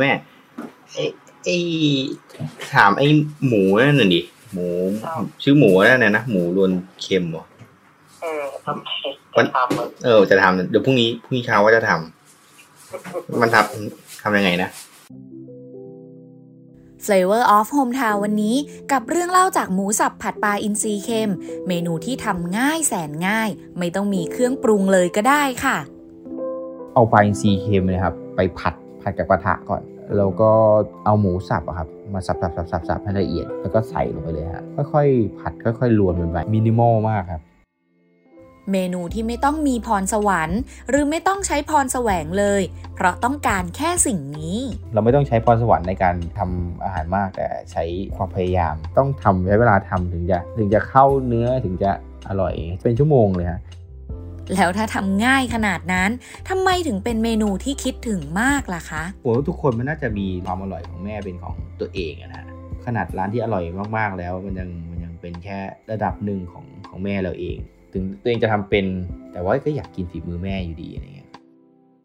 แม่ไอ้ไอ้ถามไอ้หมูนั่นน่ะดิหมู ชื่อหมูนั่นน่ะนะหมูรวนเค็มเหรอเออทำไมจะทำอะเออจะทำเดี๋ยวพรุ่งนี้พรุ่งนี้เช้าว่าจะทำมันทำทำยังไงนะ Flavor of Hometown วันนี้กับเรื่องเล่าจากหมูสับผัดปลาอินทรีเค็ม เมนูที่ทำง่ายแสนง่าย ไม่ต้องมีเครื่องปรุงเลยก็ได้ค่ะ เอาปลาอินทรีเค็มนะครับ ไปผัดผัดกับกระทะก่อน แล้วก็เอาหมูสับอะครับมาสับสับสับสับสับให้ละเอียด แล้วก็ใส่ลงไปเลยฮะค่อยๆ ผัดค่อยๆรวนมันไปมินิมอลมากครับ เมนูที่ไม่ต้องมีพรสวรรค์ หรือไม่ต้องใช้พรแสวงเลย เพราะต้องการแค่สิ่งนี้ เราไม่ต้องใช้พรสวรรค์ในการทำอาหารมากแต่ใช้ความพยายาม ต้องทำใช้เวลาทำถึงจะถึงจะเข้าเนื้อถึงจะอร่อยเป็นชั่วโมงเลยฮะ แล้วถ้าทำง่ายขนาดนั้นทำไมถึงเป็นเมนูที่คิดถึงมากล่ะคะผมว่าทุกคนมันน่าจะมีความอร่อยของแม่เป็นของตัวเองอะนะฮะขนาดร้านที่อร่อยมากๆแล้วมันยังมันยังเป็นแค่ระดับหนึ่งของของแม่เราเอง ถึงตัวเองจะทำเป็น แต่ว่าก็อยากกินฝีมือแม่อยู่ดีอะไรเงี้ย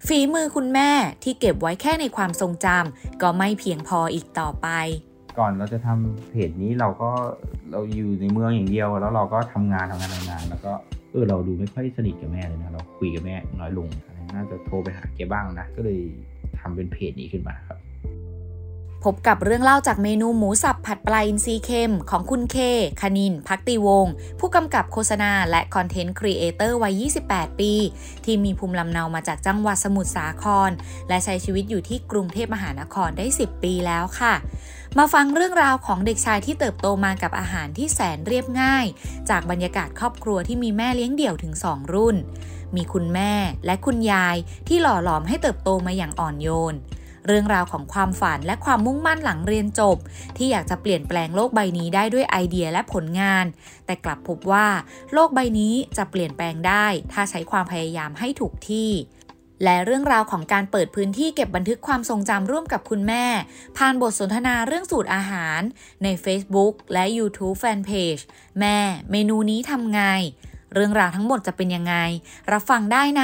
ฝีมือคุณแม่ที่เก็บไว้แค่ในความทรงจำก็ไม่เพียงพออีกต่อไปก่อนเราจะทำเพจนี้เราก็เราอยู่ในเมืองอย่างเดียว แล้วเราก็ทำงานทำงานทำงาน แล้วก็ เออเราดูไม่ค่อยสนิทกับแม่เลยนะ เราคุยกับแม่น้อยลง น่าจะโทรไปหาแกบ้างนะ ก็เลยทำเป็นเพจนี้ขึ้นมาครับ พบกับเรื่องเล่าจากเมนูหมูสับผัดปลาอินทรีเค็มของคุณเค คณิน พักตีวง ผู้กำกับโฆษณาและคอนเทนต์ครีเอเตอร์วัย 28 ปี ที่มีภูมิลำเนามาจากจังหวัดสมุทรสาคร และใช้ชีวิตอยู่ที่กรุงเทพมหานครได้ 10 ปีแล้วค่ะ มาฟังเรื่องราวของเด็กชายที่เติบโตมากับอาหารที่แสนเรียบง่าย จากบรรยากาศครอบครัวที่มีแม่เลี้ยงเดี่ยวถึง 2 รุ่น มีคุณแม่และคุณยายที่หล่อหลอมให้เติบโตมาอย่างอ่อนโยน เรื่องราวของความฝันและความมุ่งมั่นหลังเรียนจบ ที่อยากจะเปลี่ยนแปลงโลกใบนี้ได้ด้วยไอเดียและผลงาน แต่กลับพบว่า โลกใบนี้จะเปลี่ยนแปลงได้ ถ้าใช้ความพยายามให้ถูกที่และเรื่องราวของการเปิดพื้นที่เก็บบันทึกความทรงจำร่วมกับคุณแม่ ผ่านบทสนทนาเรื่องสูตรอาหาร ใน Facebook และ YouTube Fanpage แม่ เมนูนี้ทำไง เรื่องราวทั้งหมดจะเป็นยังไง รับฟังได้ใน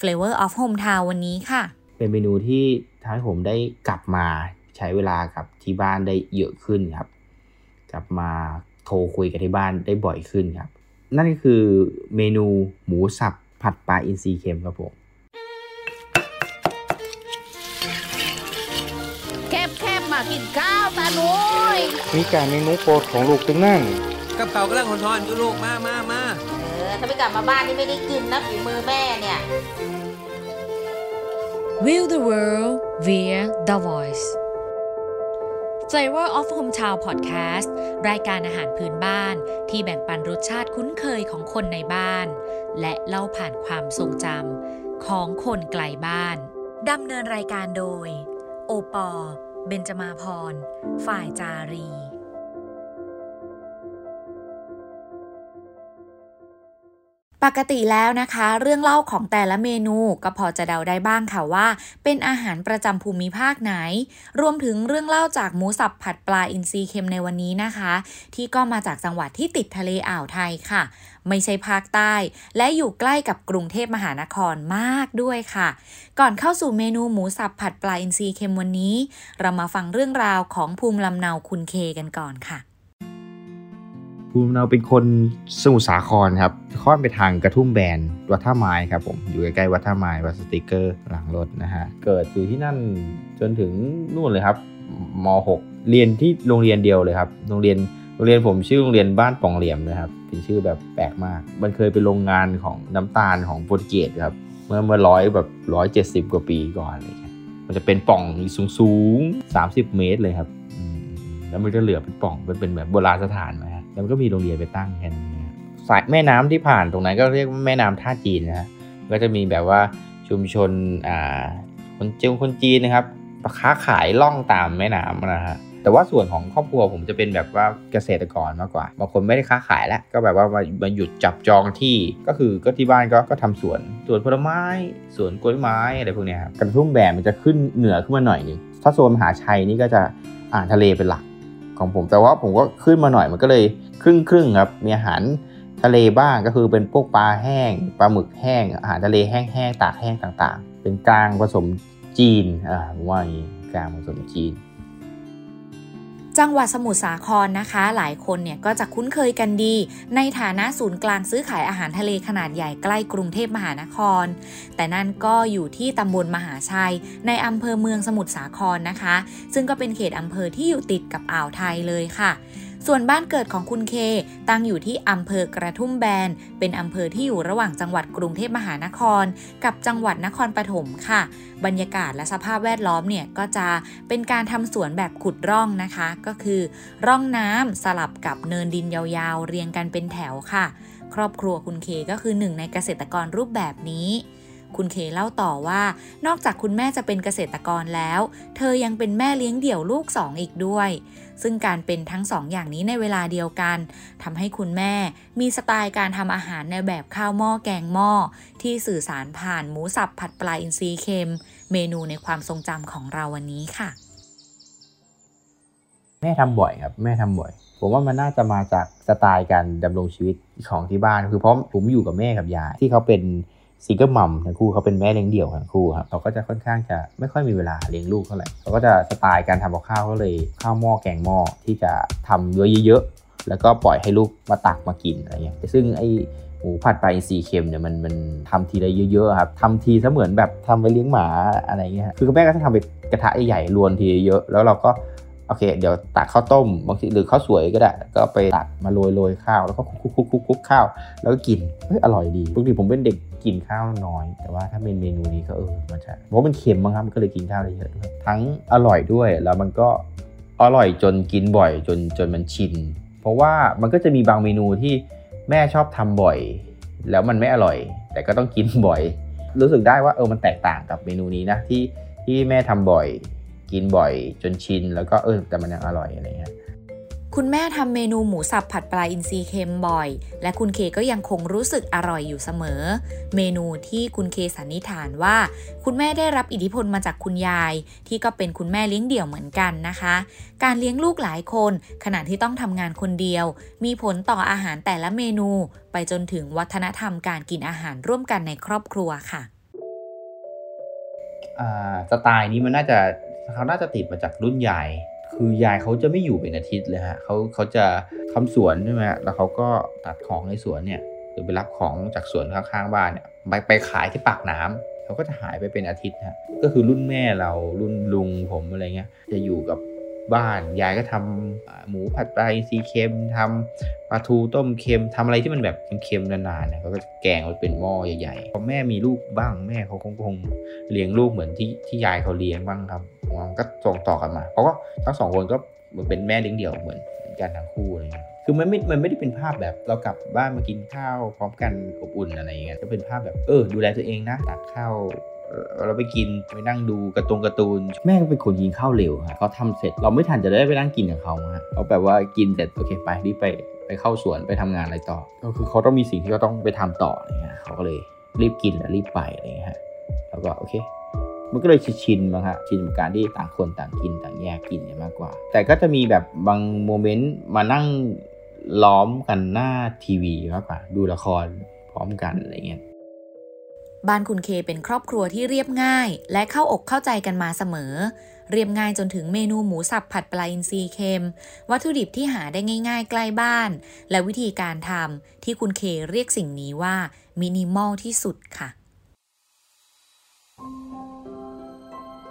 Flavor of Hometown วันนี้ค่ะ เป็นเมนูที่ทำให้ผมได้กลับมาใช้เวลากับที่บ้านได้เยอะขึ้นครับ กลับมาโทรคุยกับที่บ้านได้บ่อยขึ้นครับ นั่นก็คือเมนูหมูสับผัดปลาอินทรีเค็มครับผมแคบแคบมากินข้าวตาหนุยมีการเมนูโปรดของลูกตึงนั่งกับเขาวกำลังหอนๆอยู่ลูกมามามาเออถ้าไม่กลับมาบ้านนี่ไม่ได้กินนะฝีมือแม่เนี่ย View the world via the voice Flavor of Hometown Podcast รายการอาหารพื้นบ้านที่แบ่งปันรสชาติคุ้นเคยของคนในบ้าน และเล่าผ่านความทรงจำของคนไกลบ้าน ดำเนินรายการโดย โอปอ เบนจมาพร ฝ่ายจารี ปกติแล้วนะคะ เรื่องเล่าของแต่ละเมนูก็พอจะเดาได้บ้างค่ะว่า เป็นอาหารประจำภูมิภาคไหน รวมถึงเรื่องเล่าจากหมูสับผัดปลาอินทรีเค็มในวันนี้นะคะ ที่ก็มาจากจังหวัดที่ติดทะเลอ่าวไทยค่ะ ไม่ใช่ภาคใต้ และอยู่ใกล้กับกรุงเทพมหานครมากด้วยค่ะ ก่อนเข้าสู่เมนูหมูสับผัดปลาอินทรีเค็มวันนี้ เรามาฟังเรื่องราวของภูมิลำเนาคุณเคกันก่อนค่ะ ภูมิเราเป็นคนสมุทรสาครครับค่อนไปทางกระทุ่มแบนวัดท่าไม้ครับผมอยู่ใกล้ๆวัดท่าไม้วัดสติกเกอร์หลังรถนะฮะเกิดอยู่ที่นั่นจนถึงนู่นเลยครับม .6 เรียนที่โรงเรียนเดียวเลยครับโรงเรียนโรงเรียนผมชื่อโรงเรียนบ้านป่องเหลี่ยมนะครับเป็นชื่อแบบแปลกมาก มันเคยเป็นโรงงานของน้ำตาลของโปรตุเกสครับเมื่อเมื่อร้อยแบบร้อยเจ็ดสิบกว่าปีก่อนอะไรเลยมันจะเป็นป่องสูงสูงสามสิบเมตรเลยครับแล้วมันก็เหลือเป็นป่องมันเป็นแบบโบราณสถานมาฮะ แล้วมันก็มีโรงเรียนไปตั้งแค่นั้นนะฮะสายแม่น้ำที่ผ่านตรงนั้นก็เรียกว่าแม่น้ำท่าจีนนะก็จะมีแบบว่าชุมชนอ่าคนจีนคนจีนนะครับค้าขายล่องตามแม่น้ำนะฮะแต่ว่าส่วนของครอบครัวผมจะเป็นแบบว่าเกษตรกรมากกว่าบางคนไม่ได้ค้าขายแล้ว ก็แบบว่ามามาหยุดจับจองที่ก็คือก็ที่บ้านก็ก็ทำสวนสวนผลไม้สวนกล้วยไม้อะไรพวกนี้ครับกระทุ่มแบนมันจะขึ้นเหนือขึ้นมาหน่อยนึงถ้าโซนมหาชัยนี่ก็จะอ่านทะเลเป็นหลักของผมแต่ว่าผมก็ขึ้นมาหน่อยมันก็เลย ครึ่งครึ่งครับมีอาหารทะเลบ้างก็คือเป็นพวกปลาแห้งปลาหมึกแห้ง อาหารทะเลแห้งๆตากแห้งต่างๆ เป็นกลางผสมจีนอ่าว่าอย่างนี้กลางผสมจีนจังหวัดสมุทรสาครนะคะ หลายคนเนี่ยก็จะคุ้นเคยกันดี ในฐานะศูนย์กลางซื้อขายอาหารทะเลขนาดใหญ่ใกล้กรุงเทพมหานคร แต่นั่นก็อยู่ที่ตำบลมหาชัย ในอำเภอเมืองสมุทรสาครนะคะ ซึ่งก็เป็นเขตอำเภอที่อยู่ติดกับอ่าวไทยเลยค่ะ ส่วนบ้านเกิดของคุณเค ตั้งอยู่ที่อำเภอกระทุ่มแบน เป็นอำเภอที่อยู่ระหว่างจังหวัดกรุงเทพมหานคร กับจังหวัดนครปฐมค่ะ บรรยากาศและสภาพแวดล้อมเนี่ยก็จะเป็นการทำสวนแบบขุดร่องนะคะ ก็คือ ร่องน้ำสลับกับเนินดินยาวๆ เรียงกันเป็นแถวค่ะ ครอบครัวคุณเคก็คือหนึ่งในเกษตรกรรูปแบบนี้ คุณเคเล่าต่อว่า นอกจากคุณแม่จะเป็นเกษตรกรแล้ว เธอยังเป็นแม่เลี้ยงเดี่ยวลูกสองอีกด้วย ซึ่งการเป็นทั้งสองอย่างนี้ในเวลาเดียวกันทำให้คุณแม่มีสไตล์การทำอาหารในแบบข้าวหม้อแกงหม้อ ที่สื่อสารผ่านหมูสับผัดปลาอินทรีเค็ม เมนูในความทรงจำของเราวันนี้ค่ะ แม่ทำบ่อยครับ แม่ทำบ่อยผมว่ามันน่าจะมาจากสไตล์การดำรงชีวิตของที่บ้าน คือเพราะผมอยู่กับแม่กับยายที่เขาเป็น ซิงเกิลมัมทั้งคู่เขาเป็นแม่เลี้ยงเดี่ยวทั้งคู่ครับเขาก็จะค่อนข้างจะไม่ค่อยมีเวลาเลี้ยงลูกเท่าไหร่เขาก็จะสไตล์การทำกับข้าวก็เลยข้าวหม้อแกงหม้อที่จะทำเยอะเยอะๆแล้วก็ปล่อยให้ลูกมาตักมากินอะไรเงี้ยซึ่งไอหมูผัดปลาอินทรีเค็มเนี่ยมันมันทำทีละเยอะๆครับทำทีเสมือนแบบทำไปเลี้ยงหมาอะไรเงี้ยคือแม่ก็จะทำเป็นกระทะใหญ่ๆรวนทีเยอะแล้วเราก็โอเค เดี๋ยวตักข้าวต้มบางทีหรือข้าวสวยก็ได้ ก็ไปตักมาโรยโรยข้าว แล้วก็คุกคุกคุกคุกข้าว แล้วก็กินเฮ้ยอร่อยดีปกติผมเป็นเด็ก กินข้าวน้อย แต่ว่าถ้าเป็นเมนูนี้ก็เออมันจะเพราะมันเค็มมั้งครับมันก็เลยกินข้าวได้เยอะด้วยทั้งอร่อยด้วยแล้วมันก็อร่อยจนกินบ่อยจนจนมันชิน เพราะว่ามันก็จะมีบางเมนูที่แม่ชอบทำบ่อย แล้วมันไม่อร่อย แต่ก็ต้องกินบ่อย รู้สึกได้ว่าเออมันแตกต่างกับเมนูนี้นะที่ที่แม่ทำบ่อย กินบ่อยจนชิน แล้วก็เออแต่มันยังอร่อยอะไรเงี้ย คุณแม่ทำเมนูหมูสับผัดปลาอินทรีเค็มบ่อย และคุณเคก็ยังคงรู้สึกอร่อยอยู่เสมอ เมนูที่คุณเคสันนิษฐานว่า คุณแม่ได้รับอิทธิพลมาจากคุณยาย ที่ก็เป็นคุณแม่เลี้ยงเดี่ยวเหมือนกันนะคะ การเลี้ยงลูกหลายคน ขณะที่ต้องทำงานคนเดียว มีผลต่ออาหารแต่ละเมนู ไปจนถึงวัฒนธรรมการกินอาหารร่วมกันในครอบครัวค่ะสไตล์นี้มันน่าจะเขาน่าจะติดมาจากรุ่นยาย คือยายเขาจะไม่อยู่เป็นอาทิตย์เลยฮะเขาเขาจะทำสวนใช่ไหมฮะแล้วเขาก็ตัดของในสวนเนี่ยหรือไปรับของจากสวนข้างๆบ้านเนี่ยไปไปขายที่ปากน้ำเขาก็จะหายไปเป็นอาทิตย์ฮะก็คือรุ่นแม่เรารุ่นลุงผมอะไรเงี้ยจะอยู่กับ บ้าน ยายก็ทำอ่าหมูผัดปลาอินทรีเค็มทำปลาทูต้มเค็มทำอะไรที่มันแบบเค็มๆนานๆเนี่ยเขาก็จะแกงมันเป็นหม้อใหญ่ๆพอแม่มีลูกบ้างแม่เขาคงคงเลี้ยงลูกเหมือนที่ที่ยายเขาเลี้ยงบ้างครับมันก็ส่งต่อกันมาเพราะว่าทั้งสองคนก็เหมือนเป็นแม่เลี้ยงเดี่ยวเหมือนกันทั้งคู่อะไรเงี้ยคือมันไม่ มันไม่ได้เป็นภาพแบบเรากลับบ้านมากินข้าวพร้อมกันอบอุ่นอะไรเงี้ยก็เป็นภาพแบบเออดูแลตัวเองนะตักข้าว เราไปกินไปนั่งดูการ์ตูนการ์ตูน แม่ก็เป็นคนกินข้าวเร็วฮะเขาทำเสร็จเราไม่ทันจะได้ไปนั่งกินกับเขาฮะเขาแบบว่ากินเสร็จโอเคไปรีบไปไปเข้าสวนไปทำงานอะไรต่อ ก็คือเขาต้องมีสิ่งที่เขาต้องไปทำต่อเงี้ยเขาก็เลยรีบกินและรีบไปอะไรเงี้ยฮะแล้วก็โอเค มันก็เลยชินมั้งฮะชินกับการที่ต่างคนต่างกินต่างแยกกินเนี่ยมากกว่า แต่ก็จะมีแบบบางโมเมนต์มานั่งล้อมกันหน้าทีวีมากกว่าดูละครพร้อมกันอะไรเงี้ย บ้านคุณเคเป็นครอบครัวที่เรียบง่าย และเข้าอกเข้าใจกันมาเสมอ เรียบง่ายจนถึงเมนูหมูสับผัดปลาอินทรีเค็ม วัตถุดิบที่หาได้ง่าย ๆ ใกล้บ้าน และวิธีการทำที่คุณเคเรียกสิ่งนี้ว่ามินิมอลที่สุดค่ะ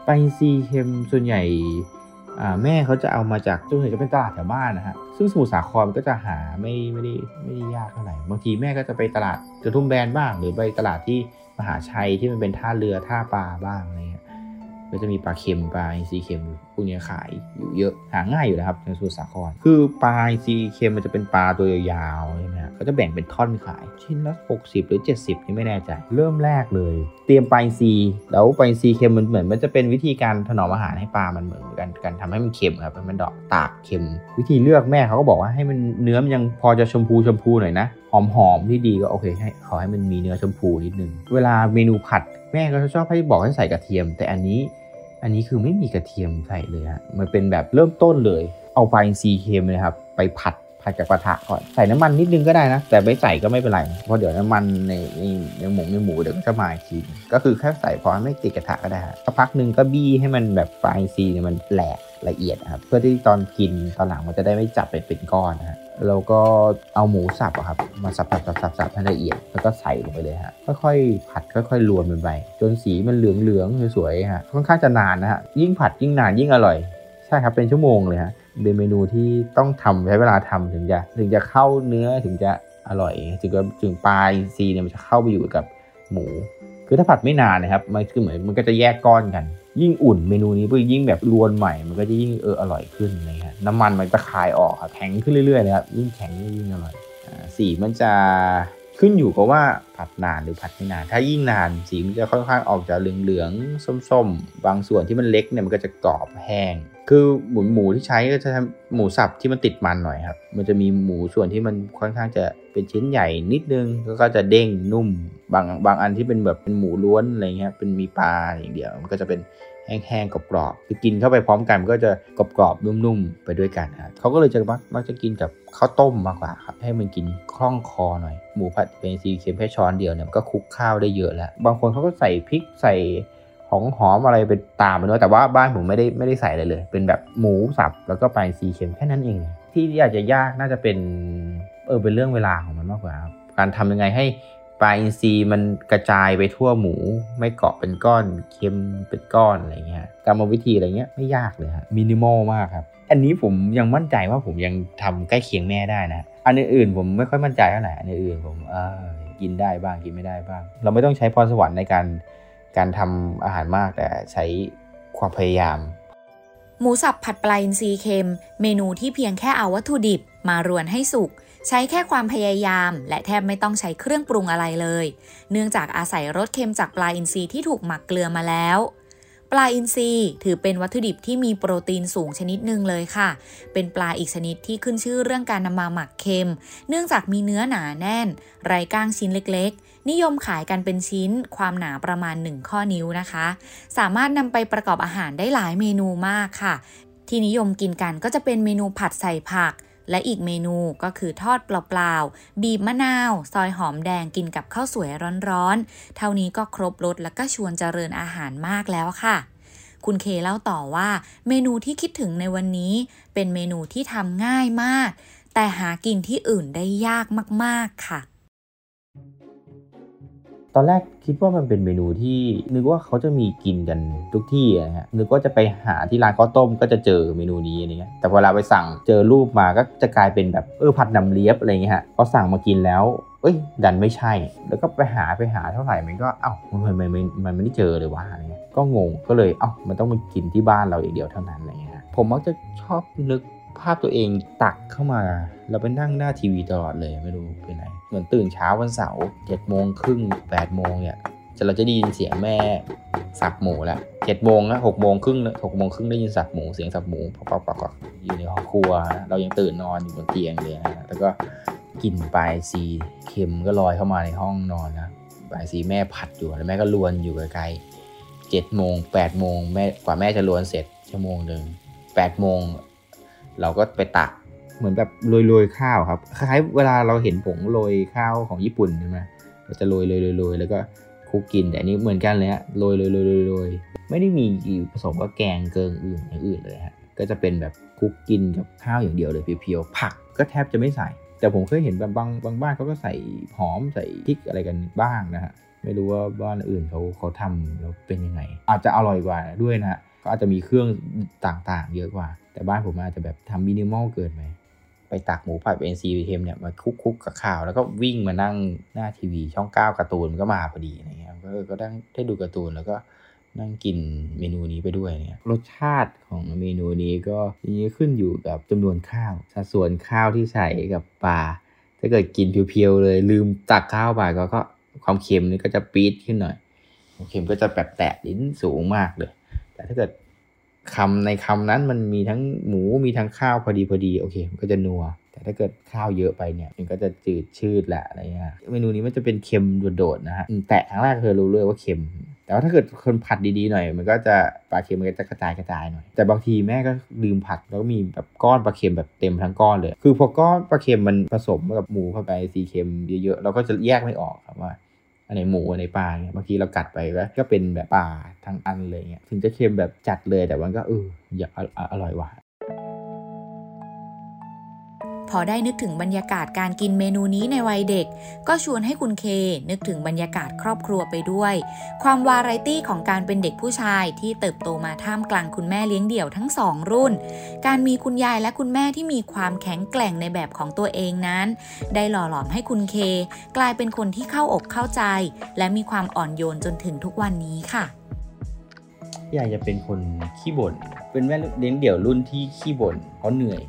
ไปซีเค็มส่วนใหญ่แม่เขาจะเอามาจากส่วนใหญ่จะเป็นตลาดแถวบ้านนะฮะ ซึ่งสมุทรสาครก็จะหาไม่ไม่ได้ไม่ได้ยากเท่าไหร่ บางทีแม่ก็จะไปตลาดกระทุ่มแบนบ้าง หรือไปตลาดที่ มหาชัยที่มันเป็นท่าเรือท่าปลาบ้างอะไรเลย ก็จะมีปลาเค็มปลาอินทรีเค็มพวกนี้ขายอยู่เยอะหาง่ายอยู่นะครับในสมุทรสาคร คือปลาอินทรีเค็มมันจะเป็นปลาตัวยาวๆใช่ไหมเขาจะแบ่งเป็นท่อนขาย ชิ้นละ 60 หรือ 70 นี่ไม่แน่ใจ เริ่มแรกเลย เตรียมปลาอินทรีแล้วปลาอินทรีเค็มมันเหมือนมันจะเป็นวิธีการถนอมอาหารให้ปลามันเหมือนกันการทำให้มันเค็มครับให้มันดอกตากเค็ม วิธีเลือกแม่เขาก็บอกว่าให้มันเนื้อมันยังพอจะชมพูชมพูหน่อยนะหอมหอมที่ดีก็โอเคให้ขอให้มันมีเนื้อชมพูนิดนึง เวลาเมนูผัดแม่ก็จะชอบให้บอกให้ใส่กระเทียม แต่อันนี้ อันนี้คือไม่มีกระเทียมใส่เลยฮะมันเป็นแบบเริ่มต้นเลย เอาปลาอินทรีเค็มนะครับไปผัดผัดกับกระทะก่อนใส่น้ำมันนิดนึงก็ได้นะ แต่ไม่ใส่ก็ไม่เป็นไร เพราะเดี๋ยวน้ำมันในในในหมูในหมูเดี๋ยวก็จะมาอีกทีก็คือแค่ใส่พอไม่ติดกระทะก็ได้สักพักหนึ่งก็บี้ให้มันแบบปลายซีเนี่ยมันแหลกละเอียดครับเพื่อที่ตอนกินตอนหลังมันจะได้ไม่จับไปเป็นก้อนนะฮะ แล้วก็เอาหมูสับอะครับมาสับสับสับสับสับให้ละเอียดแล้วก็ใส่ลงไปเลยฮะค่อยๆผัดค่อยๆลวนมันไปจนสีมันเหลืองๆสวยๆฮะค่อนข้างจะนานนะฮะยิ่งผัดยิ่งนานยิ่งอร่อย ใช่ครับเป็นชั่วโมงเลยฮะเป็นเมนูที่ต้องทำใช้เวลาทำถึงจะถึงจะเข้าเนื้อถึงจะอร่อยถึงจะถึงปลายซีเนี่ยมันจะเข้าไปอยู่กับหมู คือถ้าผัดไม่นานนะครับมันคือเหมือนมันก็จะแยกก้อนกัน ยิ่งอุ่นเมนูนี้เพื่อยิ่งแบบรวนใหม่ มันก็จะยิ่งเอออร่อยขึ้นนะฮะน้ำมันมันจะคายออกครับแข็งขึ้นเรื่อยๆเลยครับยิ่งแข็งยิ่งอร่อยอสีมันจะ ขึ้นอยู่กับว่าผัดนานหรือผัดไม่นาน ถ้ายิ่งนานสีมันจะค่อนข้างออกจากเหลืองๆส้มๆ บางส่วนที่มันเล็กเนี่ยมันก็จะกรอบแห้ง คือหมูหมูที่ใช้ก็จะทำหมูสับที่มันติดมันหน่อยครับ มันจะมีหมูส่วนที่มันค่อนข้างจะเป็นชิ้นใหญ่นิดนึงก็จะเด้งนุ่ม บางบางอันที่เป็นแบบเป็นหมูล้วนอะไรเงี้ยเป็นมีปลาอย่างเดียวมันก็จะเป็น แห้งๆกรอบๆคือกินเข้าไปพร้อมกันก็จะกรอบๆนุ่มๆไปด้วยกันครับเขาก็เลยจะมักมักจะกินกับข้าวต้มมากกว่าครับให้มันกินคล่องคอหน่อย หมูผัดเป็นซีเค็มแค่ช้อนเดียวเนี่ยก็คลุกข้าวได้เยอะแล้ว บางคนเขาก็ใส่พริกใส่ของหอมอะไรไปตามไปด้วยแต่ว่าบ้านผมไม่ได้ไม่ได้ใส่เลยเลย เป็นแบบหมูสับแล้วก็ไปซีเค็มแค่นั้นเอง ที่อาจจะยากน่าจะเป็นเออเป็นเรื่องเวลาของมันมากกว่าครับการทำยังไงให้ ปลาอินทรีย์มันกระจายไปทั่วหมู ไม่เกาะเป็นก้อนเค็มเป็นก้อนอะไรเงี้ยกรรมวิธีอะไรเงี้ยไม่ยากเลยครับมินิมอลมากครับ อันนี้ผมยังมั่นใจว่าผมยังทำใกล้เคียงแม่ได้นะ อันอื่นผมไม่ค่อยมั่นใจเท่าไหร่อันอื่นผมเออกินได้บ้างกินไม่ได้บ้าง เราไม่ต้องใช้พรสวรรค์ในการการทำอาหารมากแต่ใช้ความพยายาม หมูสับผัดปลาอินทรีย์เค็ม เมนูที่เพียงแค่เอาวัตถุดิบมารวนให้สุก ใช้แค่ความพยายาม และแทบไม่ต้องใช้เครื่องปรุงอะไรเลย เนื่องจากอาศัยรสเค็มจากปลาอินทรีที่ถูกหมักเกลือมาแล้ว ปลาอินทรีถือเป็นวัตถุดิบที่มีโปรตีนสูงชนิดหนึ่งเลยค่ะ เป็นปลาอีกชนิดที่ขึ้นชื่อเรื่องการนำมาหมักเค็ม เนื่องจากมีเนื้อหนาแน่น ไร้ก้างชิ้นเล็กๆนิยมขายกันเป็นชิ้นความหนาประมาณ 1 ข้อนิ้วนะคะ สามารถนำไปประกอบอาหารได้หลายเมนูมากค่ะ ที่นิยมกินกันก็จะเป็นเมนูผัดใส่ผัก และอีกเมนูก็คือทอดเปล่าๆ บีบมะนาว ซอยหอมแดงกินกับข้าวสวยร้อนๆ เท่านี้ก็ครบรสและก็ชวนเจริญอาหารมากแล้วค่ะ คุณเคเล่าต่อว่า เมนูที่คิดถึงในวันนี้ เป็นเมนูที่ทำง่ายมาก แต่หากินที่อื่นได้ยากมากๆค่ะ ตอนแรกคิดว่ามันเป็นเมนูที่นึกว่าเขาจะมีกินกันทุกที่นะฮะนึกว่าจะไปหาที่ร้านข้าวต้มก็จะเจอเมนูนี้อะไรเงี้ยแต่พอเวลาไปสั่งเจอรูปมาก็จะกลายเป็นแบบเออผัดน้ำเลียบอะไรเงี้ยฮะพอสั่งมากินแล้วเอ้ยดันไม่ใช่ แล้วก็ไปหาไปหาเท่าไหร่มันก็เอ้ามันมันมันมันไม่ได้เจอเลยวะอะไรเงี้ยก็งงก็เลยเอ้ามันต้องมากินที่บ้านเราองเดียวเท่านั้นอะไรเงี้ยผมมักจะชอบนึก ภาพตัวเองตักเข้ามา เราไปนั่งหน้าทีวีตลอดเลยไม่รู้เป็นเหมือนตื่นเช้าวันเสาร์เจ็ดโมงครึ่งแปดโมงเนี่ยจะเราจะได้ยินเสียงแม่สับหมูแล้วเจ็ดโมงนะหกโมงครึ่งหกโมงครึ่งได้ยินสับหมูเสียงสับหมูปอกปอกปอกอยู่ในห้องครัว เรายังตื่นนอนอยู่บนเตียงเลยนะแล้วก็กลิ่นปลายซีเค็มก็ลอยเข้ามาในห้องนอนนะปลายซีแม่ผัดอยู่แล้วแม่ก็ลวนอยู่ไกลๆเจ็ดโมงแปดโมงแม่กว่าแม่จะลวนเสร็จชั่วโมงหนึ่งแปดโมง เราก็ไปตักเหมือนแบบโรยๆข้าวครับคล้ายเวลาเราเห็นผงโรยข้าวของญี่ปุ่นใช่ไหมเราจะโรยๆโรยๆแล้วก็คลุกกินแต่อันนี้เหมือนกันเลยฮะโรยๆโรยๆโรยๆไม่ได้มีผสมกับแกงเกิงอื่นอย่างอื่นเลยฮะก็จะเป็นแบบคลุกกินกับข้าวอย่างเดียวเลยเพียวๆผักก็แทบจะไม่ใส่ แต่ผมเคยเห็นแบบบางบางบ้านเขาก็ใส่หอมใส่พริกอะไรกันบ้างนะฮะไม่รู้ว่าบ้านอื่นเขาเขาทำแล้วเป็นยังไง อาจจะอร่อยกว่าด้วยนะฮะก็อาจจะมีเครื่องต่างๆ เยอะกว่า แต่บ้านผมอาจจะแบบทำมินิมอลเกินไปไปตักหมูผัดเอ็นซีเทมเนี่ยมาคุกๆกับข้าว แล้วก็วิ่งมานั่งหน้าทีวี ช่องเก้าการ์ตูนมันก็มาพอดีอะไรเงี้ยก็ก็ได้ได้ดูการ์ตูนแล้วก็นั่งกินเมนูนี้ไปด้วยเนี่ยรสชาติของเมนูนี้ก็ทีนี้ขึ้นอยู่กับจำนวนข้าว สัดส่วนข้าวที่ใส่กับปลาถ้าเกิดกินเพียวๆเลย ลืมตักข้าวไปก็ก็ความเค็มนี่ก็จะปี๊ดขึ้นหน่อยความเค็มก็จะแบบแตะลิ้นสูงมากเลย แต่ถ้าเกิด คำในคำนั้นมันมีทั้งหมูมีทั้งข้าวพอดีพอดีโอเคมันก็จะนัว แต่ถ้าเกิดข้าวเยอะไปเนี่ยมันก็จะจืดชืดแหละอะไรเงี้ยเมนูนี้มันจะเป็นเค็มโดดๆนะฮะแตะครั้งแรกเคยรู้เลยว่าเค็ม แต่ว่าถ้าเกิดคนผัดดีๆหน่อย มันก็จะปลาเค็มมันก็จะกระจายกระจายหน่อยแต่บางทีแม่ก็ลืมผัดแล้วก็มีแบบก้อนปลาเค็มแบบเต็มทั้งก้อนเลย คือพอก้อนปลาเค็มมันผสมกับหมูเข้าไปซีเค็มเยอะๆเราก็จะแยกไม่ออกครับว่า อันไหนหมูอันไหนปลาเนี่ยบางทีเรากัดไปก็เป็นแบบปลาทั้งอันเลยเงี้ยถึงจะเค็มแบบจัดเลยแต่มันก็เอออยากอร่อยว่ะ พอได้นึกถึงบรรยากาศการกินเมนูนี้ในวัยเด็ก ก็ชวนให้คุณเคนึกถึงบรรยากาศครอบครัวไปด้วย ความวาไรตี้ของการเป็นเด็กผู้ชายที่เติบโตมาท่ามกลางคุณแม่เลี้ยงเดี่ยวทั้งสองรุ่น การมีคุณยายและคุณแม่ที่มีความแข็งแกร่งในแบบของตัวเองนั้น ได้หล่อหลอมให้คุณเค กลายเป็นคนที่เข้าอกเข้าใจ และมีความอ่อนโยนจนถึงทุกวันนี้ค่ะยายจะเป็นคนขี้บ่น เป็นแม่เลี้ยงเดี่ยวรุ่นที่ขี้บ่นเพราะเหนื่อย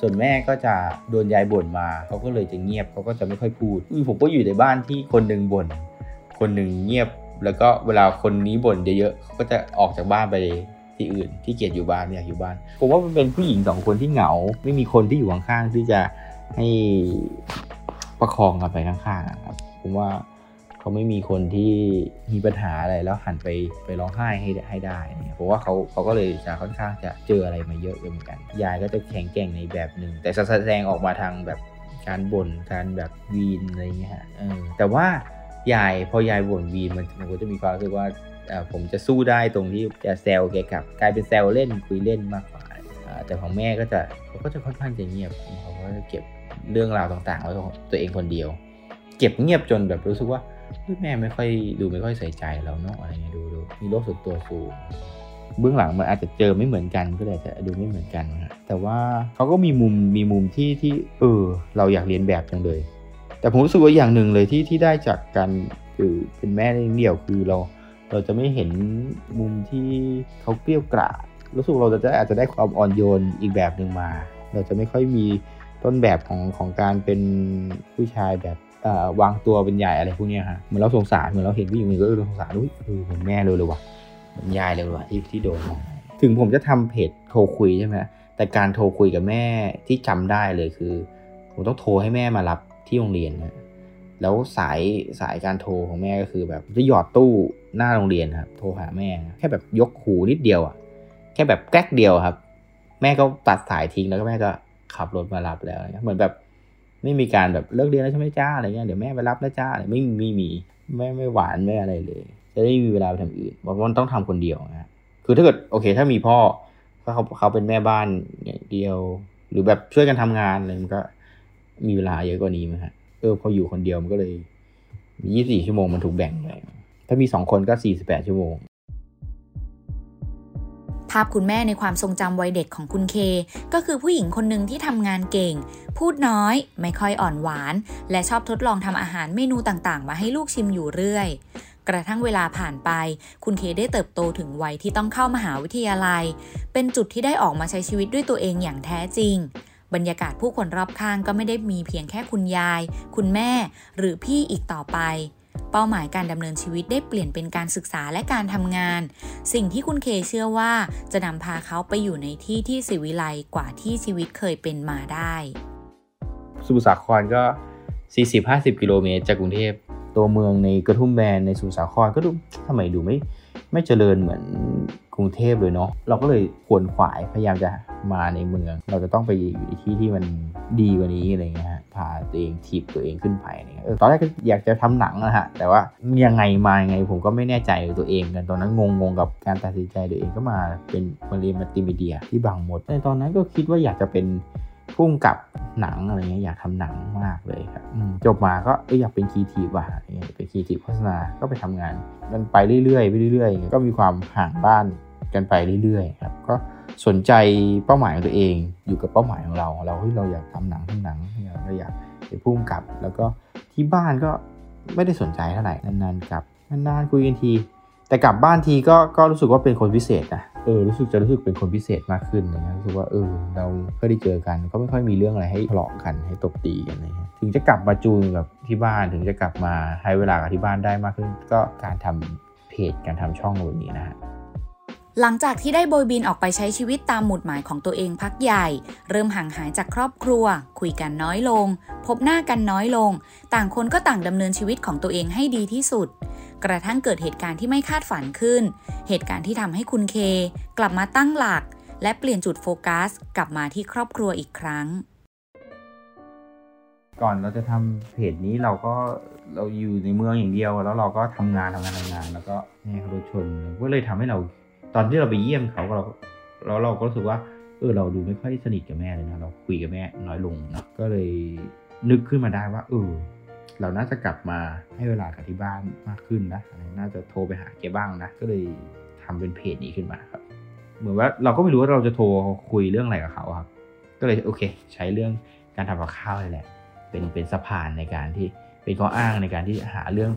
ส่วนแม่ก็จะโดนยายบ่นมา เขาก็เลยจะเงียบเขาก็จะไม่ค่อยพูดผมก็อยู่ในบ้านที่คนหนึ่งบ่นคนหนึ่งเงียบ แล้วก็เวลาคนนี้บ่นเยอะๆเขาก็จะออกจากบ้านไปที่อื่นที่เกียดอยู่บ้านอยากอยู่บ้าน ผมว่ามันเป็นผู้หญิงสองคนที่เหงา ไม่มีคนที่อยู่ข้างๆที่จะให้ประคองกันไปข้างๆครับ ผมว่า เขาไม่มีคนที่มีปัญหาอะไรแล้วหันไปไปร้องไห้ให้ให้ได้เนี่ยเพราะว่าเขาเขาก็เลยจะค่อนข้างจะเจออะไรมาเยอะเหมือนกัน ยายก็จะแข็งแกร่งในแบบหนึ่งแต่แสดงออกมาทางแบบการบ่นการแบบวีนอะไรเงี้ยฮะเออแต่ว่ายายพอยายบ่นวีนมันมันก็จะมีความรู้สึกว่าผมจะสู้ได้ตรงที่จะแซวแกกลับกลายเป็นแซวเล่นคุยเล่นมากกว่าแต่ของแม่ก็จะเขาก็จะค่อนข้างจะเงียบเขาก็จะเก็บเรื่องราวต่างๆไว้ตัวเองคนเดียว เก็บเงียบจนแบบรู้สึกว่า แม่ไม่ค่อยดูไม่ค่อยใส่ใจเราเนาะอะไรเงี้ยดูดูมีโรคส่วนตัวสูงเบื้องหลังมันอาจจะเจอไม่เหมือนกันก็เลยจะดูไม่เหมือนกันแต่ว่าเขาก็มีมุมมีมุมที่ที่เออเราอยากเรียนแบบจังเลย แต่ผมรู้สึกว่าอย่างหนึ่งเลยที่ที่ได้จากการคือเป็นแม่เดี่ยวคือเราเราจะไม่เห็นมุมที่เขาเกลี้ยกล่อมรู้สึกเราจะอาจจะได้ความอ่อนโยนอีกแบบหนึ่งมา เราจะไม่ค่อยมีต้นแบบของของการเป็นผู้ชายแบบ วางตัวเป็นใหญ่อะไรพวกนี้ฮะเหมือนเราสงสารเหมือนเราเห็นผู้หญิงก็สงสารอุ้ยเออเหมือนแม่เลยเลยว่ะเหมือนยายเลยว่ะที่ที่โดนถึงผมจะทำเพจโทรคุยใช่ไหมแต่การโทรคุยกับแม่ที่จำได้เลยคือ ผมต้องโทรให้แม่มารับที่โรงเรียนนะแล้วสายสายการโทรของแม่ก็คือแบบจะหยอดตู้หน้าโรงเรียนครับ โทรหาแม่แค่แบบยกหูนิดเดียวอะแค่แบบแก๊กเดียวครับ แม่ก็ตัดสายทิ้งแล้วก็แม่ก็ขับรถมารับแล้วเหมือนแบบ ไม่มีการแบบเลิกเรียนแล้วใช่ไหมจ้าอะไรเงี้ยเดี๋ยวแม่ไปรับแล้วจ้าไม่ไม่มีไม่ไม่หวานไม่อะไรเลย จะได้มีเวลาไปทำอื่นเพราะมันต้องทำคนเดียวนะคือถ้าเกิดโอเค ถ้ามีพ่อเขาเขาเป็นแม่บ้านอย่างเดียว หรือแบบช่วยกันทำงานอะไรมันก็มีเวลาเยอะกว่านี้มั้งฮะเออพออยู่คนเดียวมันก็เลยยี่สี่ชั่วโมงมันถูกแบ่งไปถ้ามีสองคนก็สี่สิบแปดชั่วโมง ภาพคุณแม่ในความทรงจำวัยเด็กของคุณเค ก็คือผู้หญิงคนหนึ่งที่ทำงานเก่ง พูดน้อย ไม่ค่อยอ่อนหวาน และชอบทดลองทำอาหารเมนูต่างๆ มาให้ลูกชิมอยู่เรื่อย กระทั่งเวลาผ่านไป คุณเคได้เติบโตถึงวัยที่ต้องเข้ามหาวิทยาลัย เป็นจุดที่ได้ออกมาใช้ชีวิตด้วยตัวเองอย่างแท้จริงบรรยากาศผู้คนรอบข้างก็ไม่ได้มีเพียงแค่คุณยาย คุณแม่ หรือพี่อีกต่อไป เป้าหมายการดำเนินชีวิตได้เปลี่ยนเป็นการศึกษาและการทำงาน สิ่งที่คุณเคเชื่อว่าจะนำพาเขาไปอยู่ในที่ที่สิวิไลกว่าที่ชีวิตเคยเป็นมาได้สุสาครก็ 40-50 กิโลเมตรจากกรุงเทพตัวเมืองในกระทุ่มแบนในสุสาครก็ดูทำไมดูไม่ไม่เจริญเหมือน กรุงเทพเลยเนาะเราก็เลยขวนขวายพยายามจะมาในเมือง เราจะต้องไปอยู่ในที่ที่มันดีกว่านี้อะไรเงี้ยพาตัวเองทีบตัวเองขึ้นไปเนี่ยตอนแรกก็อยากจะทำหนังนะฮะแต่ว่ายังไงมายังไงผมก็ไม่แน่ใจตัวเองกันตอนนั้นงงงกับการตัดสินใจตัวเองก็มาเป็นมาเรียนมัลติมีเดียที่บางหมดในตอนนั้นก็คิดว่าอยากจะเป็น พุ่งกับหนังอะไรเงี้ยอยากทำหนังมากเลยครับจบมาก็อยากเป็นคีทีว่ะเป็นคีทีโฆษณาก็ไปทำงาน มันไปเรื่อยๆไปเรื่อยๆก็มีความห่างบ้านกันไปเรื่อยๆครับก็สนใจเป้าหมายของตัวเองอยู่กับเป้าหมายของเรา เราเฮ้ยเราอยากทำหนังทำหนังเราอยากเป็นพุ่งกับ แล้วก็ที่บ้านก็ไม่ได้สนใจเท่าไหร่นานๆกลับนานๆคุยกันที แต่กลับบ้านทีก็ก็รู้สึกว่าเป็นคนพิเศษนะ เออรู้สึกจะรู้สึกเป็นคนพิเศษมากขึ้นนะรู้สึกว่าเออเราเคยได้เจอกัน ก็ไม่ค่อยมีเรื่องอะไรให้ทะเลาะกันให้ตบตีกันอะไรเงี้ยถึงจะกลับมาจูนกับที่บ้านถึงจะกลับมาให้เวลากับที่บ้านได้มากขึ้น ก็การทำเพจการทำช่องแบบนี้นะฮะหลังจากที่ได้โบยบินออกไปใช้ชีวิตตามหมุดหมายของตัวเองพักใหญ่ เริ่มห่างหายจากครอบครัว คุยกันน้อยลง พบหน้ากันน้อยลง ต่างคนก็ต่างดำเนินชีวิตของตัวเองให้ดีที่สุด กระทั่งเกิดเหตุการณ์ที่ไม่คาดฝันขึ้น เหตุการณ์ที่ทำให้คุณเค กลับมาตั้งหลัก และเปลี่ยนจุดโฟกัส กลับมาที่ครอบครัวอีกครั้ง ก่อนเราจะทำเพจนี้เราก็เราอยู่ในเมืองอย่างเดียว แล้วเราก็ทำงานทำงานทำงาน แล้วก็แม่เขารถชนก็เลยทำให้เราตอนที่เราไปเยี่ยมเขาก็เราแล้วเราก็รู้สึกว่าเออเราดูไม่ค่อยสนิทกับแม่เลยนะเราคุยกับแม่น้อยลงนะก็เลยนึกขึ้นมาได้ว่าเออ เราน่าจะกลับมาให้เวลากับที่บ้านมากขึ้นนะน่าจะโทรไปหาแกบ้างนะ ก็เลยทำเป็นเพจนี้ขึ้นมาครับ เหมือนว่าเราก็ไม่รู้ว่าเราจะโทรคุยเรื่องอะไรกับเขาครับ ก็เลยโอเค ใช้เรื่องการทำกับข้าวนี่แหละ เป็นเป็นสะพานในการที่เป็นข้ออ้างในการที่หาเรื่อง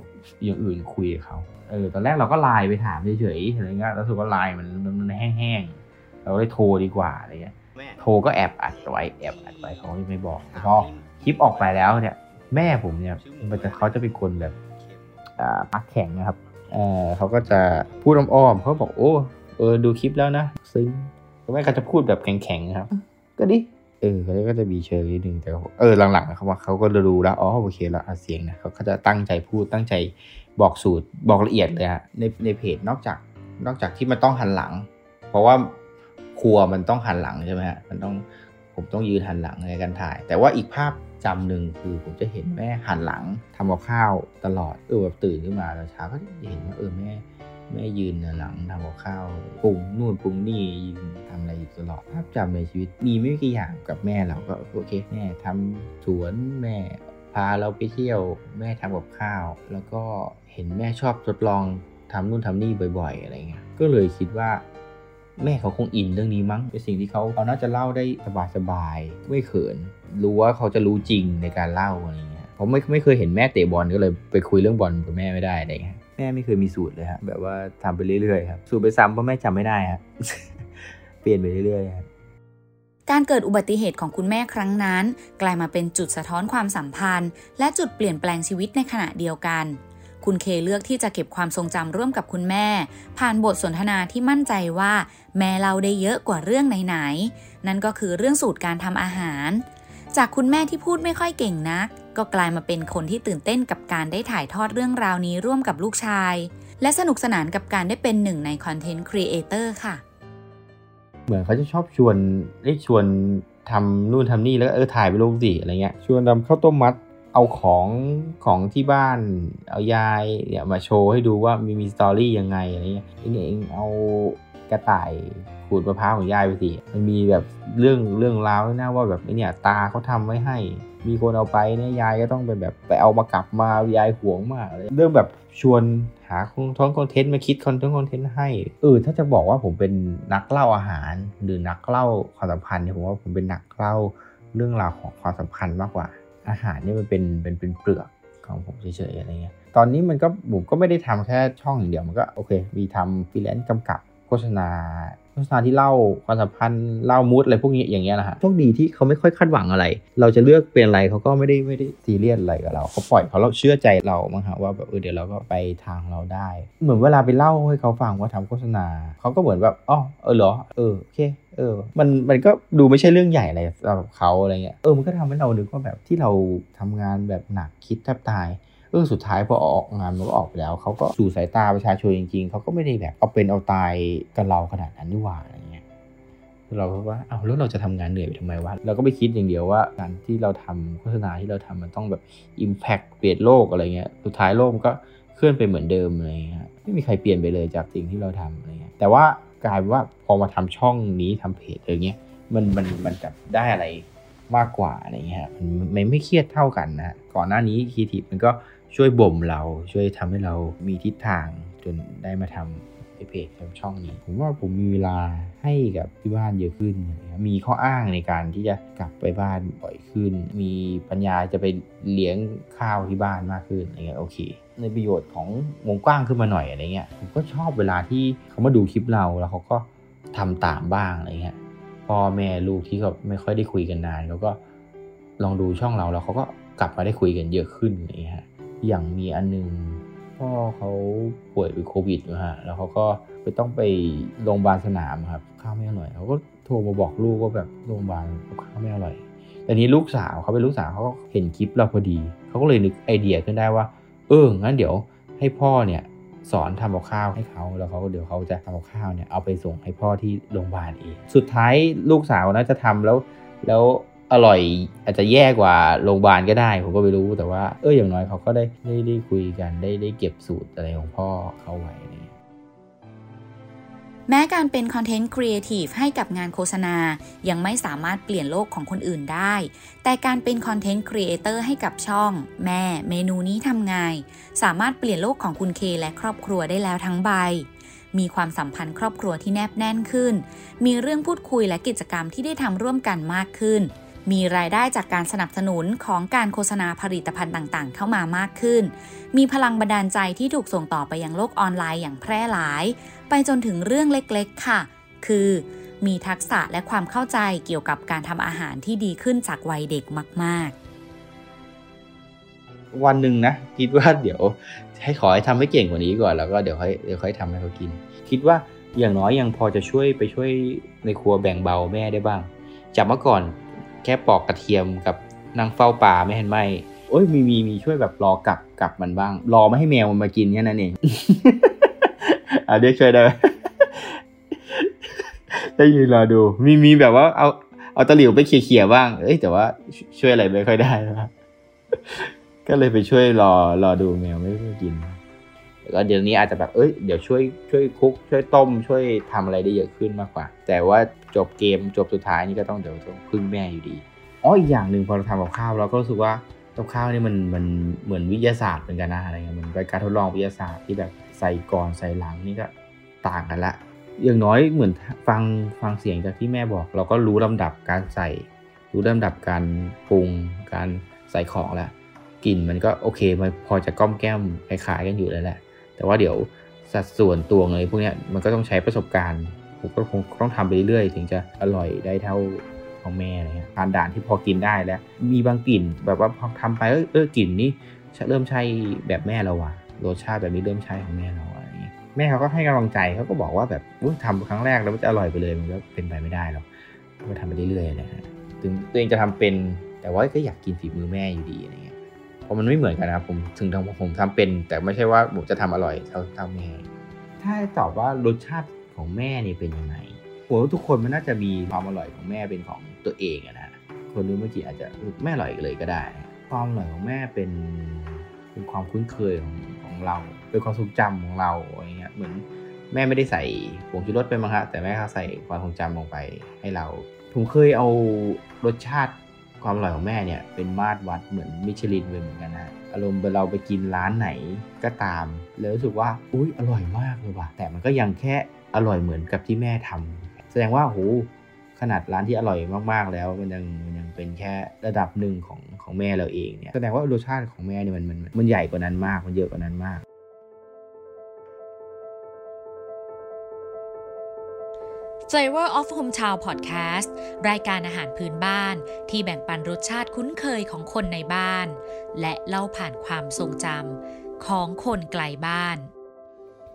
อย่างอื่นคุยกับเขา เออ ตอนแรกเราก็ไลน์ไปถามเฉยๆอะไรเงี้ยแล้วสุดก็ไลน์มันมันแห้งๆ เราเลยโทรดีกว่าอะไรเงี้ย โทรก็แอบอัดไว้แอบอัดไว้เขาไม่บอกพอคลิปออกไปแล้วเนี่ย แม่ผมเนี่ยมันจะเขาจะเป็นคนแบบอ่าปักแข็งนะครับเออเขาก็จะพูดอ้อมๆเขาบอกโอ้เออดูคลิปแล้วนะซึ้งแม่ก็จะพูดแบบแข็งๆครับ ก็ดิเออเขาก็จะมีเชิงนิดนึงแต่เออหลังๆเขาว่าเขาก็รู้แล้วอ๋อโอเคแล้วเสียงนะเขาก็จะตั้งใจพูดตั้งใจบอกสูตรบอกละเอียดเลยฮะในในเพจนอกจากนอกจากที่มันต้องหันหลัง เพราะว่าครัวมันต้องหันหลังใช่ไหมฮะมันต้องผมต้องยืนหันหลังในการถ่าย แต่ว่าอีกภาพ จำหนึ่งคือผมจะเห็นแม่หันหลังทำกับข้าวตลอดเออแบบตื่นขึ้นมาตอนเช้าก็จะเห็นว่าเออแม่แม่ยืนหลังทำกับข้าวปรุงนู่นปรุงนี่ยืนทำอะไรอยู่ตลอดภาพจำในชีวิตมีไม่กี่อย่างกับแม่เราก็โอเคแม่ทำสวนแม่พาเราไปเที่ยวแม่ทำกับข้าว แล้วก็เห็นแม่ชอบทดลองทำนู่นทำนี่บ่อย ๆ อะไรเงี้ยก็เลยคิดว่า แม่เขาคงอินเรื่องนี้มั้งเป็นสิ่งที่เขาเขาน่าจะเล่าได้สบายๆไม่เขิน รู้ว่าเขาจะรู้จริงในการเล่าอะไรเงี้ยผมไม่ไม่เคยเห็นแม่เตะบอลก็เลยไปคุยเรื่องบอลกับแม่ไม่ได้อะไรเงี้ยแม่ไม่เคยมีสูตรเลยฮะแบบว่าทำไปเรื่อยๆครับสูตรไปซ้ำเพราะแม่จำไม่ได้ฮะเปลี่ยนไปเรื่อยๆครับการเกิดอุบัติเหตุของคุณแม่ครั้งนั้น กลายมาเป็นจุดสะท้อนความสัมพันธ์ และจุดเปลี่ยนแปลงชีวิตในขณะเดียวกัน คุณเคเลือกที่จะเก็บความทรงจำร่วมกับคุณแม่ ผ่านบทสนทนาที่มั่นใจว่า แม่เราได้เยอะกว่าเรื่องไหนๆนั่นก็คือเรื่องสูตรการทำอาหาร จากคุณแม่ที่พูดไม่ค่อยเก่งนัก ก็กลายมาเป็นคนที่ตื่นเต้นกับการได้ถ่ายทอดเรื่องราวนี้ร่วมกับลูกชาย และสนุกสนานกับการได้เป็นหนึ่งในคอนเทนต์ครีเอเตอร์ค่ะเหมือนเขาจะชอบชวนเอ้ยชวนทำนู่นทำนี่แล้วเออถ่ายไปลงสิอะไรเงี้ยชวนทำข้าวต้มมัด เอาของของที่บ้าน เอายายเนี่ยมาโชว์ให้ดูว่ามีมี story ยังไงอะไรเงี้ยอ้เนี่เองเอากระต่ายขูดมะพร้าวของยายไปสิมันมีแบบเรื่องเรื่องราวด้วยนะว่าแบบอ้เนี่ยตาเขาทำไว้ให้ มีคนเอาไปเนี่ยยายก็ต้องไปแบบไปเอามากลับมายายหวงมากเลยเรื่องแบบชวนหาท้องคอนเทนต์มาคิดคอนเทนต์คอนเทนต์ให้เออถ้าจะบอกว่าผมเป็นนักเล่าอาหาร หรือนักเล่าความสัมพันธ์เนี่ยผมว่าผมเป็นนักเล่าเรื่องราวของความสัมพันธ์มากกว่า อาหารนี่มันเป็นเป็นเป็นเปลือกของผมเฉยๆอะไรเงี้ย ตอนนี้มันก็ผมก็ไม่ได้ทำแค่ช่องอย่างเดียว มันก็โอเค มีทำฟรีแลนซ์กำกับโฆษณา โฆษณาที่เล่าความสัมพันธ์เล่า mood อะไรพวกนี้อย่างเงี้ยนะฮะโชคดีที่เขาไม่ค่อยคาดหวังอะไร เราจะเลือกเป็นอะไรเขาก็ไม่ได้ไม่ได้ซีเรียสอะไรกับเราเขาปล่อยเขาเราเชื่อใจเรามั้งฮะว่าแบบเออเดี๋ยวเราก็ไปทางเราได้ เหมือนเวลาไปเล่าให้เขาฟังว่าทำโฆษณาเขาก็เหมือนแบบอ๋อเออเหรอเออโอเคเออ มันมันก็ดูไม่ใช่เรื่องใหญ่อะไรสำหรับเขาอะไรเงี้ยเออมันก็ทำให้เรานึกว่าแบบที่เราทำงานแบบหนักคิดแทบตาย เออสุดท้ายพอออกงานมันก็ออกไปแล้วเขาก็สู่สายตาประชาชนจริงๆเขาก็ไม่ได้แบบเอาเป็นเอาตายกับเราขนาดนั้นนี่หว่าอะไรเงี้ยเราก็ว่าเอาแล้วเราจะทำงานเหนื่อยไปทำไมวะเราก็ไปคิดอย่างเดียวว่าการที่เราทำโฆษณาที่เราทำมันต้องแบบ Impact เปลี่ยนโลกอะไรเงี้ยสุดท้ายโลกมันก็เคลื่อนไปเหมือนเดิมอะไรเงี้ยไม่มีใครเปลี่ยนไปเลยจากสิ่งที่เราทำอะไรเงี้ยแต่ว่ากลายเป็นว่าพอมาทำช่องนี้ทำเพจอะไรเงี้ยมันมันมันจะได้อะไรมากกว่าอะไรเงี้ยมันไมันไม่เครียดเท่ากันนะก่อนหน้านี้คีทีมันก็ ช่วยบ่มเราช่วยทำให้เรามีทิศทางจนได้มาทำเพจทำช่องนี้ ผมว่าผมมีเวลาให้กับที่บ้านเยอะขึ้น มีข้ออ้างในการที่จะกลับไปบ้านบ่อยขึ้น มีปัญญาจะไปเลี้ยงข้าวที่บ้านมากขึ้นอะไรเงี้ยโอเคในประโยชน์ของวงกว้างขึ้นมาหน่อยอะไรเงี้ยผมก็ชอบเวลาที่เขามาดูคลิปเราแล้วเขาก็ทำตามบ้างอะไรเงี้ยพ่อแม่ลูกที่เขาไม่ค่อยได้คุยกันนานเขาก็ลองดูช่องเราแล้วเขาก็กลับมาได้คุยกันเยอะขึ้นอะไรเงี้ย อย่างมีอันนึงพ่อเขาป่วยเป็นโควิดนะฮะ แล้วเขาก็ไปต้องไปโรงพยาบาลสนามครับ ข้าวไม่อร่อย เขาก็โทรมาบอกลูกว่าแบบโรงพยาบาลข้าวไม่อร่อย แต่นี้ลูกสาวเขาเป็นลูกสาวเขาก็เห็นคลิปเราพอดี เขาก็เลยนึกไอเดียขึ้นได้ว่า เออ งั้นเดี๋ยวให้พ่อเนี่ยสอนทำกับข้าวให้เขาแล้วเขาเดี๋ยวเขาจะทำกับข้าวเนี่ยเอาไปส่งให้พ่อที่โรงพยาบาลเอง สุดท้ายลูกสาวน่าจะทำแล้วแล้ว อร่อยอาจจะแย่กว่าโรงพยาบาลก็ได้ ผมก็ไม่รู้แต่ว่าเอออย่างน้อยเขาก็ได้ได้ได้คุยกันได้ได้เก็บสูตรอะไรของพ่อเขาไว้แม้การเป็นคอนเทนต์ครีเอทีฟให้กับงานโฆษณา ยังไม่สามารถเปลี่ยนโลกของคนอื่นได้ แต่การเป็นคอนเทนต์ครีเอเตอร์ให้กับช่อง แม่เมนูนี้ทำไง สามารถเปลี่ยนโลกของคุณเคและครอบครัวได้แล้วทั้งใบ มีความสัมพันธ์ครอบครัวที่แนบแน่นขึ้น มีเรื่องพูดคุยและกิจกรรมที่ได้ทำร่วมกันมากขึ้น มีรายได้จากการสนับสนุนของการโฆษณาผลิตภัณฑ์ต่างๆ เข้ามามากขึ้น มีพลังบันดาลใจที่ถูกส่งต่อไปยังโลกออนไลน์อย่างแพร่หลาย ไปจนถึงเรื่องเล็กๆ ค่ะ คือ มีทักษะและความเข้าใจเกี่ยวกับการทำอาหารที่ดีขึ้นจากวัยเด็กมากๆ วันหนึ่งนะ คิดว่าเดี๋ยวให้ขอให้ทำให้เก่งกว่านี้ก่อนแล้วก็เดี๋ยวค่อยเดี๋ยวค่อยทำให้เขากิน คิดว่าอย่างน้อยยังพอจะช่วยไปช่วยในครัวแบ่งเบาแม่ได้บ้างจากเมื่อก่อน แค่ปอกกระเทียมกับนางเฝ้าป่าไม่เห็นไหมโอ้ยมีมีมีช่วยแบบรอกลับกลับมันบ้าง รอไม่ให้แมวมันมากินแค่นั้นเองอะเดี๋ยวช่วยได้ไหมได้ยืนรอดู มีมีแบบว่าเอาเอาตะหลิวไปเขี่ยๆบ้าง เอ้ยแต่ว่าช่วยอะไรไม่ค่อยได้นะก็เลยไปช่วยรอรอดูแมวไม่ค่อยกินแล้วก็เดี๋ยวนี้อาจจะแบบเอ้ยเดี๋ยวช่วยช่วยคุกช่วยต้มช่วยทำอะไรได้เยอะขึ้นมากกว่า แต่ว่า จบเกมจบสุดท้ายนี่ก็ต้องเดี๋ยวต้องพึ่งแม่อยู่ดีอ๋ออีกอย่างหนึ่งพอเราทำกับข้าวเราก็รู้สึกว่ากับข้าวนี่มันมันเหมือนวิทยาศาสตร์เหมือนกันนะอะไรเงี้ยมันเป็นการทดลองวิทยาศาสตร์ที่แบบใส่ก่อนใส่หลังนี่ก็ต่างกันละอย่างน้อยเหมือนฟังฟังเสียงจากที่แม่บอก เราก็รู้ลำดับการใส่ รู้ลำดับการปรุง การใส่ของแล้วกลิ่นมันก็โอเคมันพอจะก้อมแก้มคล้ายๆกันอยู่แล้วแหละ แต่ว่าเดี๋ยวสัดส่วนตวงอะไรพวกนี้มันก็ต้องใช้ประสบการณ์ ก็คงต้องทำไปเรื่อยๆ ถึงจะอร่อยได้เท่าของแม่อะไรเงี้ยผ่านด่านที่พอกินได้แล้ว มีบางกลิ่นแบบว่าพอทำไปเออเออกลิ่นนี้เริ่มใช่แบบแม่เราว่ะรสชาติแบบนี้เริ่มใช่ของแม่เราอะไรเงี้ยแม่เขาก็ให้กำลังใจเขาก็บอกว่าแบบอุ๊ยทำครั้งแรกแล้วมันจะอร่อยไปเลยมันก็เป็นไปไม่ได้หรอกก็ทำไปเรื่อยๆนะฮะถึงตัวเองจะทำเป็นแต่ว่าก็อยากกินฝีมือแม่อยู่ดีอะไรเงี้ยเพราะมันไม่เหมือนกันนะครับผมถึงทำผมทำเป็น แต่ไม่ใช่ว่าผมจะทำอร่อยเท่าเท่าแม่ถ้าตอบว่ารสชาติ ของแม่นี่เป็นยังไงผมว่าทุกคนมันน่าจะมีความอร่อยของแม่เป็นของตัวเองอะนะคนรู้เมื่อกี้อาจจะแม่อร่อยเลยก็ได้ ความอร่อยของแม่เป็นเป็นความคุ้นเคยของของเรา เป็นความทรงจำของเราอะไรเงี้ยเหมือนแม่ไม่ได้ใส่ผงชูรสไปมั้งครับแต่แม่เขาใส่ความทรงจำลงไปให้เรา ผมเคยเอารสชาติความอร่อยของแม่เนี่ยเป็นมาตรวัดเหมือนมิชลินเลยเหมือนกันนะอารมณ์เราไปกินร้านไหนก็ตาม แล้วรู้สึกว่าอุ้ยอร่อยมากเลยว่ะแต่มันก็ยังแค่ อร่อยเหมือนกับที่แม่ทำแสดงว่าโหขนาดร้านที่อร่อยมากๆแล้วมันยังมันยังเป็นแค่ระดับหนึ่งของของแม่เราเองเนี่ยแสดงว่ารสชาติของแม่เนี่ยมันมันมันใหญ่กว่านั้นมากมันเยอะกว่านั้นมาก Flavor of Hometown Podcast รายการอาหารพื้นบ้านที่แบ่งปันรสชาติคุ้นเคยของคนในบ้าน และเล่าผ่านความทรงจำของคนไกลบ้าน